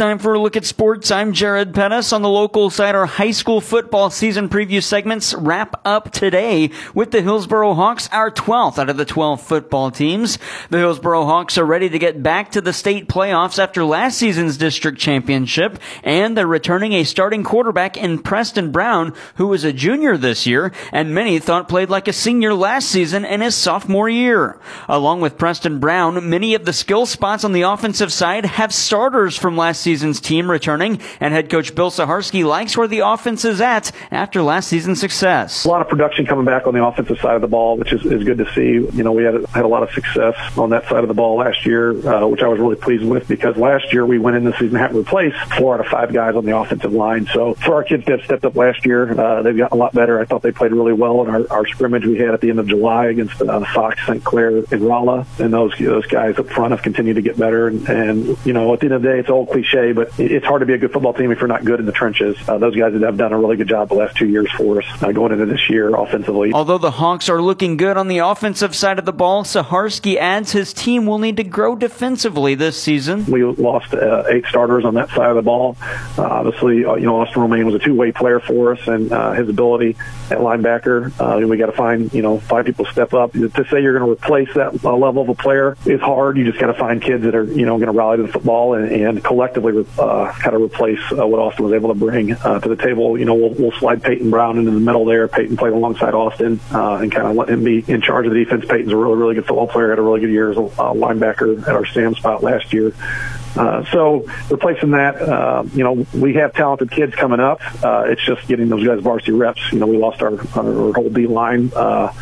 time for a look at sports. I'm Jared Pettis. On the local side, our high school football season preview segments wrap up today with the Hillsboro Hawks, our 12th out of the 12 football teams. The Hillsboro Hawks are ready to get back to the state playoffs after last season's district championship, and they're returning a starting quarterback in Preston Brown, who was a junior this year, and many thought played like a senior last season in his sophomore year. Along with Preston Brown, many of the skill spots on the offensive side have starters from last season's team returning, and head coach Bill Saharsky likes where the offense is at after last season's success. A lot of production coming back on the offensive side of the ball, which is, is good to see. You know, we had had a lot of success on that side of the ball last year, uh, which I was really pleased with because last year we went in the season having to replace four out of five guys on the offensive line. So for our kids that stepped up last year, uh, they've gotten a lot better. I thought they played really well in our, our scrimmage we had at the end of July against uh, Fox, St. Clair, and Rolla, and those those guys up front have continued to get better. And, and you know, at the end of the day, it's all cliche, but it's hard to be a good football team if you're not good in the trenches. Uh, those guys have done a really good job the last two years for us uh, going into this year offensively. Although the Hawks are looking good on the offensive side of the ball, Saharsky adds his team will need to grow defensively this season. We lost uh, eight starters on that side of the ball. Uh, obviously, uh, you know, Austin Romaine was a two-way player for us, and uh, his ability at linebacker, uh, we got to find, you know, five people step up. To say you're going to replace that level of a player is hard. You just got to find kids that are, you know, going to rally to the football and, and collectively uh, kind of replace uh, what Austin was able to bring uh, to the table. You know, we'll, we'll slide Peyton Brown into the middle there. Peyton played alongside Austin uh, and kind of let him be in charge of the defense. Peyton's a really, really good football player. Had a really good year as a uh, linebacker at our Sam spot last year. Uh, so replacing that, uh, you know, we have talented kids coming up. Uh, it's just getting those guys varsity reps. You know, we lost our, our whole D line. Uh,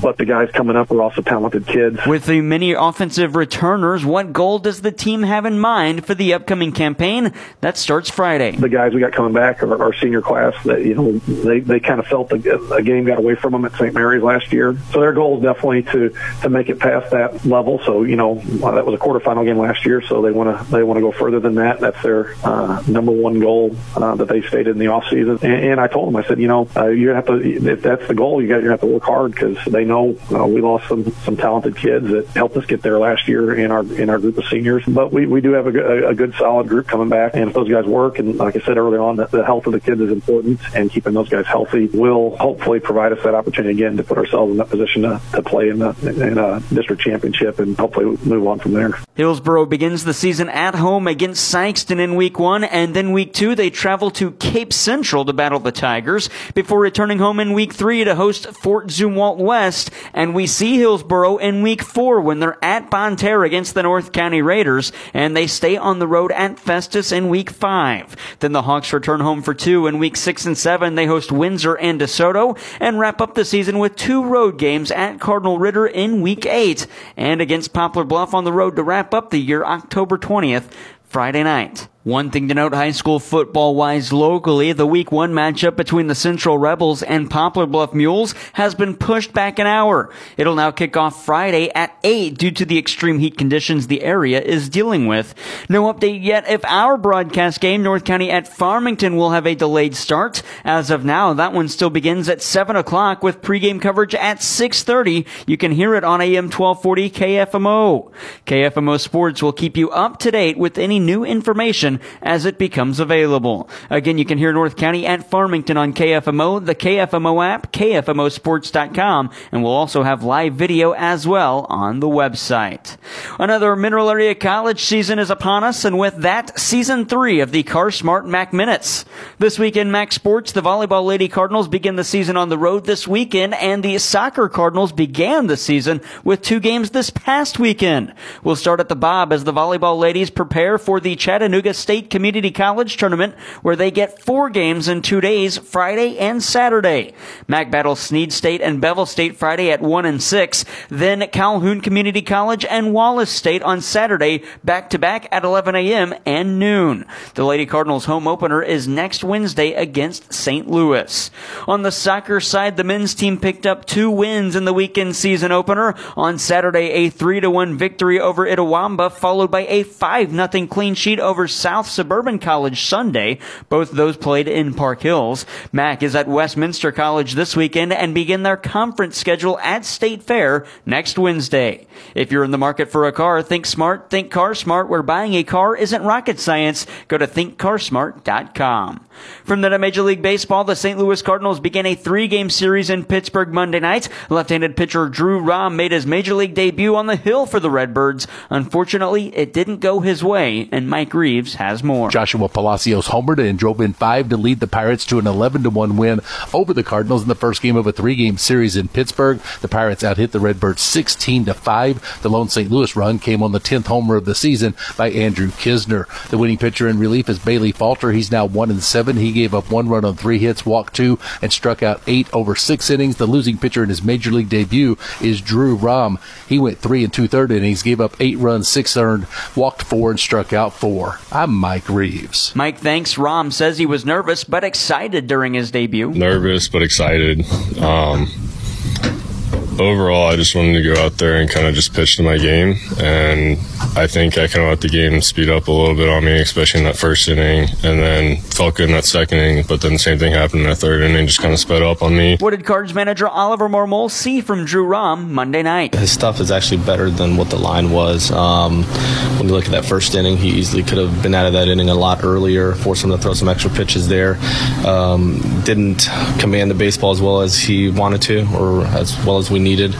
but the guys coming up are also talented kids. With the many offensive returners, what goal does the team have in mind for the upcoming campaign that starts Friday? The guys we got coming back are our senior class. That you know they, they kind of felt the, a game got away from them at St. Mary's last year. So their goal is definitely to to make it past that level. So you know that was a quarterfinal game last year. So they want to they want to go further than that. That's their uh, number one goal uh, that they stated in the off season. And, and I told them I said you know uh, you have to if that's the goal you got you have to work hard because they they know uh, we lost some some talented kids that helped us get there last year in our in our group of seniors. But we, we do have a, a good solid group coming back, and if those guys work, and like I said earlier on, the, the health of the kids is important, and keeping those guys healthy will hopefully provide us that opportunity again to put ourselves in that position to, to play in the in a district championship and hopefully move on from there. Hillsboro begins the season at home against Sikeston in week one, and then week two they travel to Cape Central to battle the Tigers before returning home in week three to host Fort Zumwalt West and we see Hillsboro in week four when they're at Bonne Terre against the North County Raiders, and they stay on the road at Festus in week five. Then the Hawks return home for two in week six and seven. They host Windsor and DeSoto and wrap up the season with two road games at Cardinal Ritter in week eight and against Poplar Bluff on the road to wrap up the year October 20th, Friday night. One thing to note high school football wise locally, the week one matchup between the Central Rebels and Poplar Bluff Mules has been pushed back an hour. It'll now kick off Friday at 8 due to the extreme heat conditions the area is dealing with. No update yet if our broadcast game, North County at Farmington, will have a delayed start. As of now, that one still begins at 7 o'clock with pregame coverage at 6.30. You can hear it on AM 1240 KFMO. KFMO Sports will keep you up to date with any new information as it becomes available. Again, you can hear North County at Farmington on KFMO, the KFMO app, KFMOsports.com, and we'll also have live video as well on the website. Another Mineral Area College season is upon us, and with that, season three of the Car Smart Mac Minutes. This week in Mac Sports, the Volleyball Lady Cardinals begin the season on the road this weekend, and the Soccer Cardinals began the season with two games this past weekend. We'll start at the Bob as the Volleyball Ladies prepare for the Chattanooga State Community College Tournament, where they get four games in two days, Friday and Saturday. Mac battles Snead State and Bevill State Friday at 1 and 6. Then Calhoun Community College and Wallace State on Saturday, back to back at 11 a.m. and noon. The Lady Cardinals home opener is next Wednesday against St. Louis. On the soccer side, the men's team picked up two wins in the weekend season opener. On Saturday, a 3 1 victory over Itawamba, followed by a 5 0 clean sheet over South South Suburban College Sunday. Both those played in Park Hills. Mac is at Westminster College this weekend and begin their conference schedule at State Fair next Wednesday. If you're in the market for a car, think smart, think car smart, where buying a car isn't rocket science. Go to thinkcarsmart.com. From the Major League Baseball, the St. Louis Cardinals began a three game series in Pittsburgh Monday night. Left handed pitcher Drew Rom made his Major League debut on the hill for the Redbirds. Unfortunately, it didn't go his way, and Mike Reeves has more. Joshua Palacios homered and drove in five to lead the Pirates to an 11 1 win over the Cardinals in the first game of a three game series in Pittsburgh. The Pirates out hit the Redbirds 16 5. The lone St. Louis run came on the 10th homer of the season by Andrew Knizner. The winning pitcher in relief is Bailey Falter. He's now 1 and 7. He gave up one run on three hits, walked two, and struck out eight over six innings. The losing pitcher in his major league debut is Drew Rom. He went three and two third innings, gave up eight runs, six earned, walked four, and struck out four. I'm Mike Reeves. Mike thanks Rom says he was nervous but excited during his debut. Nervous but excited. Um, overall, I just wanted to go out there and kind of just pitch to my game. And I think I kind of let the game speed up a little bit on me, especially in that first inning. And then felt good in that second inning. But then the same thing happened in that third inning, just kind of sped up on me. What did Cards manager Oliver Marmol see from Drew Rom Monday night? His stuff is actually better than what the line was. Um, when you look at that first inning, he easily could have been out of that inning a lot earlier, forced him to throw some extra pitches there. Um, didn't command the baseball as well as he wanted to, or as well as we needed.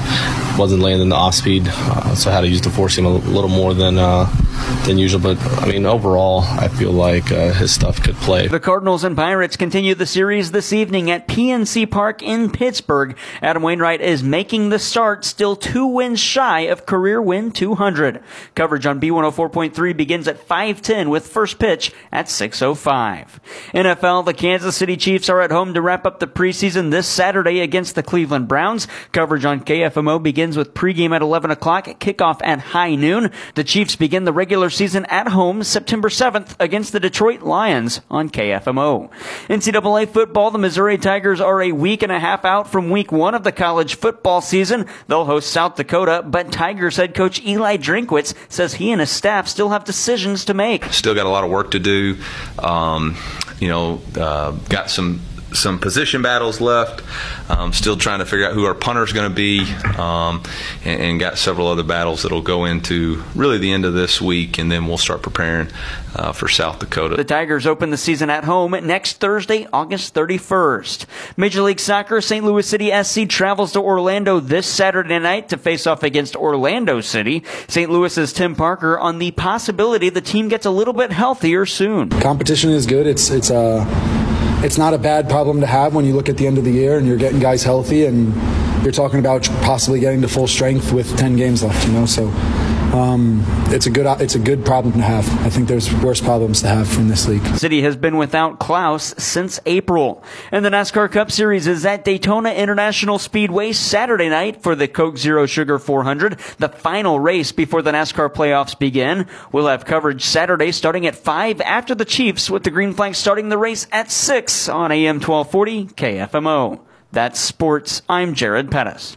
Wasn't landing the off speed, uh, so I had to use the four seam a little more than uh, than usual. But I mean, overall, I feel like uh, his stuff could play. The Cardinals and Pirates continue the series this evening at PNC Park in Pittsburgh. Adam Wainwright is making the start, still two wins shy of career win 200. Coverage on B104.3 begins at 5:10 with first pitch at 6:05. NFL: The Kansas City Chiefs are at home to wrap up the preseason this Saturday against the Cleveland Browns. Coverage on KFMO begins with pregame at 11 o'clock, kickoff at high noon. The Chiefs begin the regular season at home September 7th against the Detroit Lions on KFMO. NCAA football, the Missouri Tigers are a week and a half out from week one of the college football season. They'll host South Dakota, but Tigers head coach Eli Drinkwitz says he and his staff still have decisions to make. Still got a lot of work to do. Um, you know, uh, got some some position battles left. Um, still trying to figure out who our punter is going to be, um, and, and, got several other battles that'll go into really the end of this week, and then we'll start preparing uh, for South Dakota. The Tigers open the season at home next Thursday, August 31st. Major League Soccer, St. Louis City SC travels to Orlando this Saturday night to face off against Orlando City. St. Louis's Tim Parker on the possibility the team gets a little bit healthier soon. Competition is good. It's it's a uh it's not a bad problem to have when you look at the end of the year and you're getting guys healthy and you're talking about possibly getting to full strength with 10 games left, you know. So um, it's a good it's a good problem to have. I think there's worse problems to have in this league. City has been without Klauss since April, and the NASCAR Cup Series is at Daytona International Speedway Saturday night for the Coke Zero Sugar 400, the final race before the NASCAR playoffs begin. We'll have coverage Saturday starting at five after the Chiefs, with the green flag starting the race at six on AM 1240 KFMO. That's sports. I'm Jared Pettis.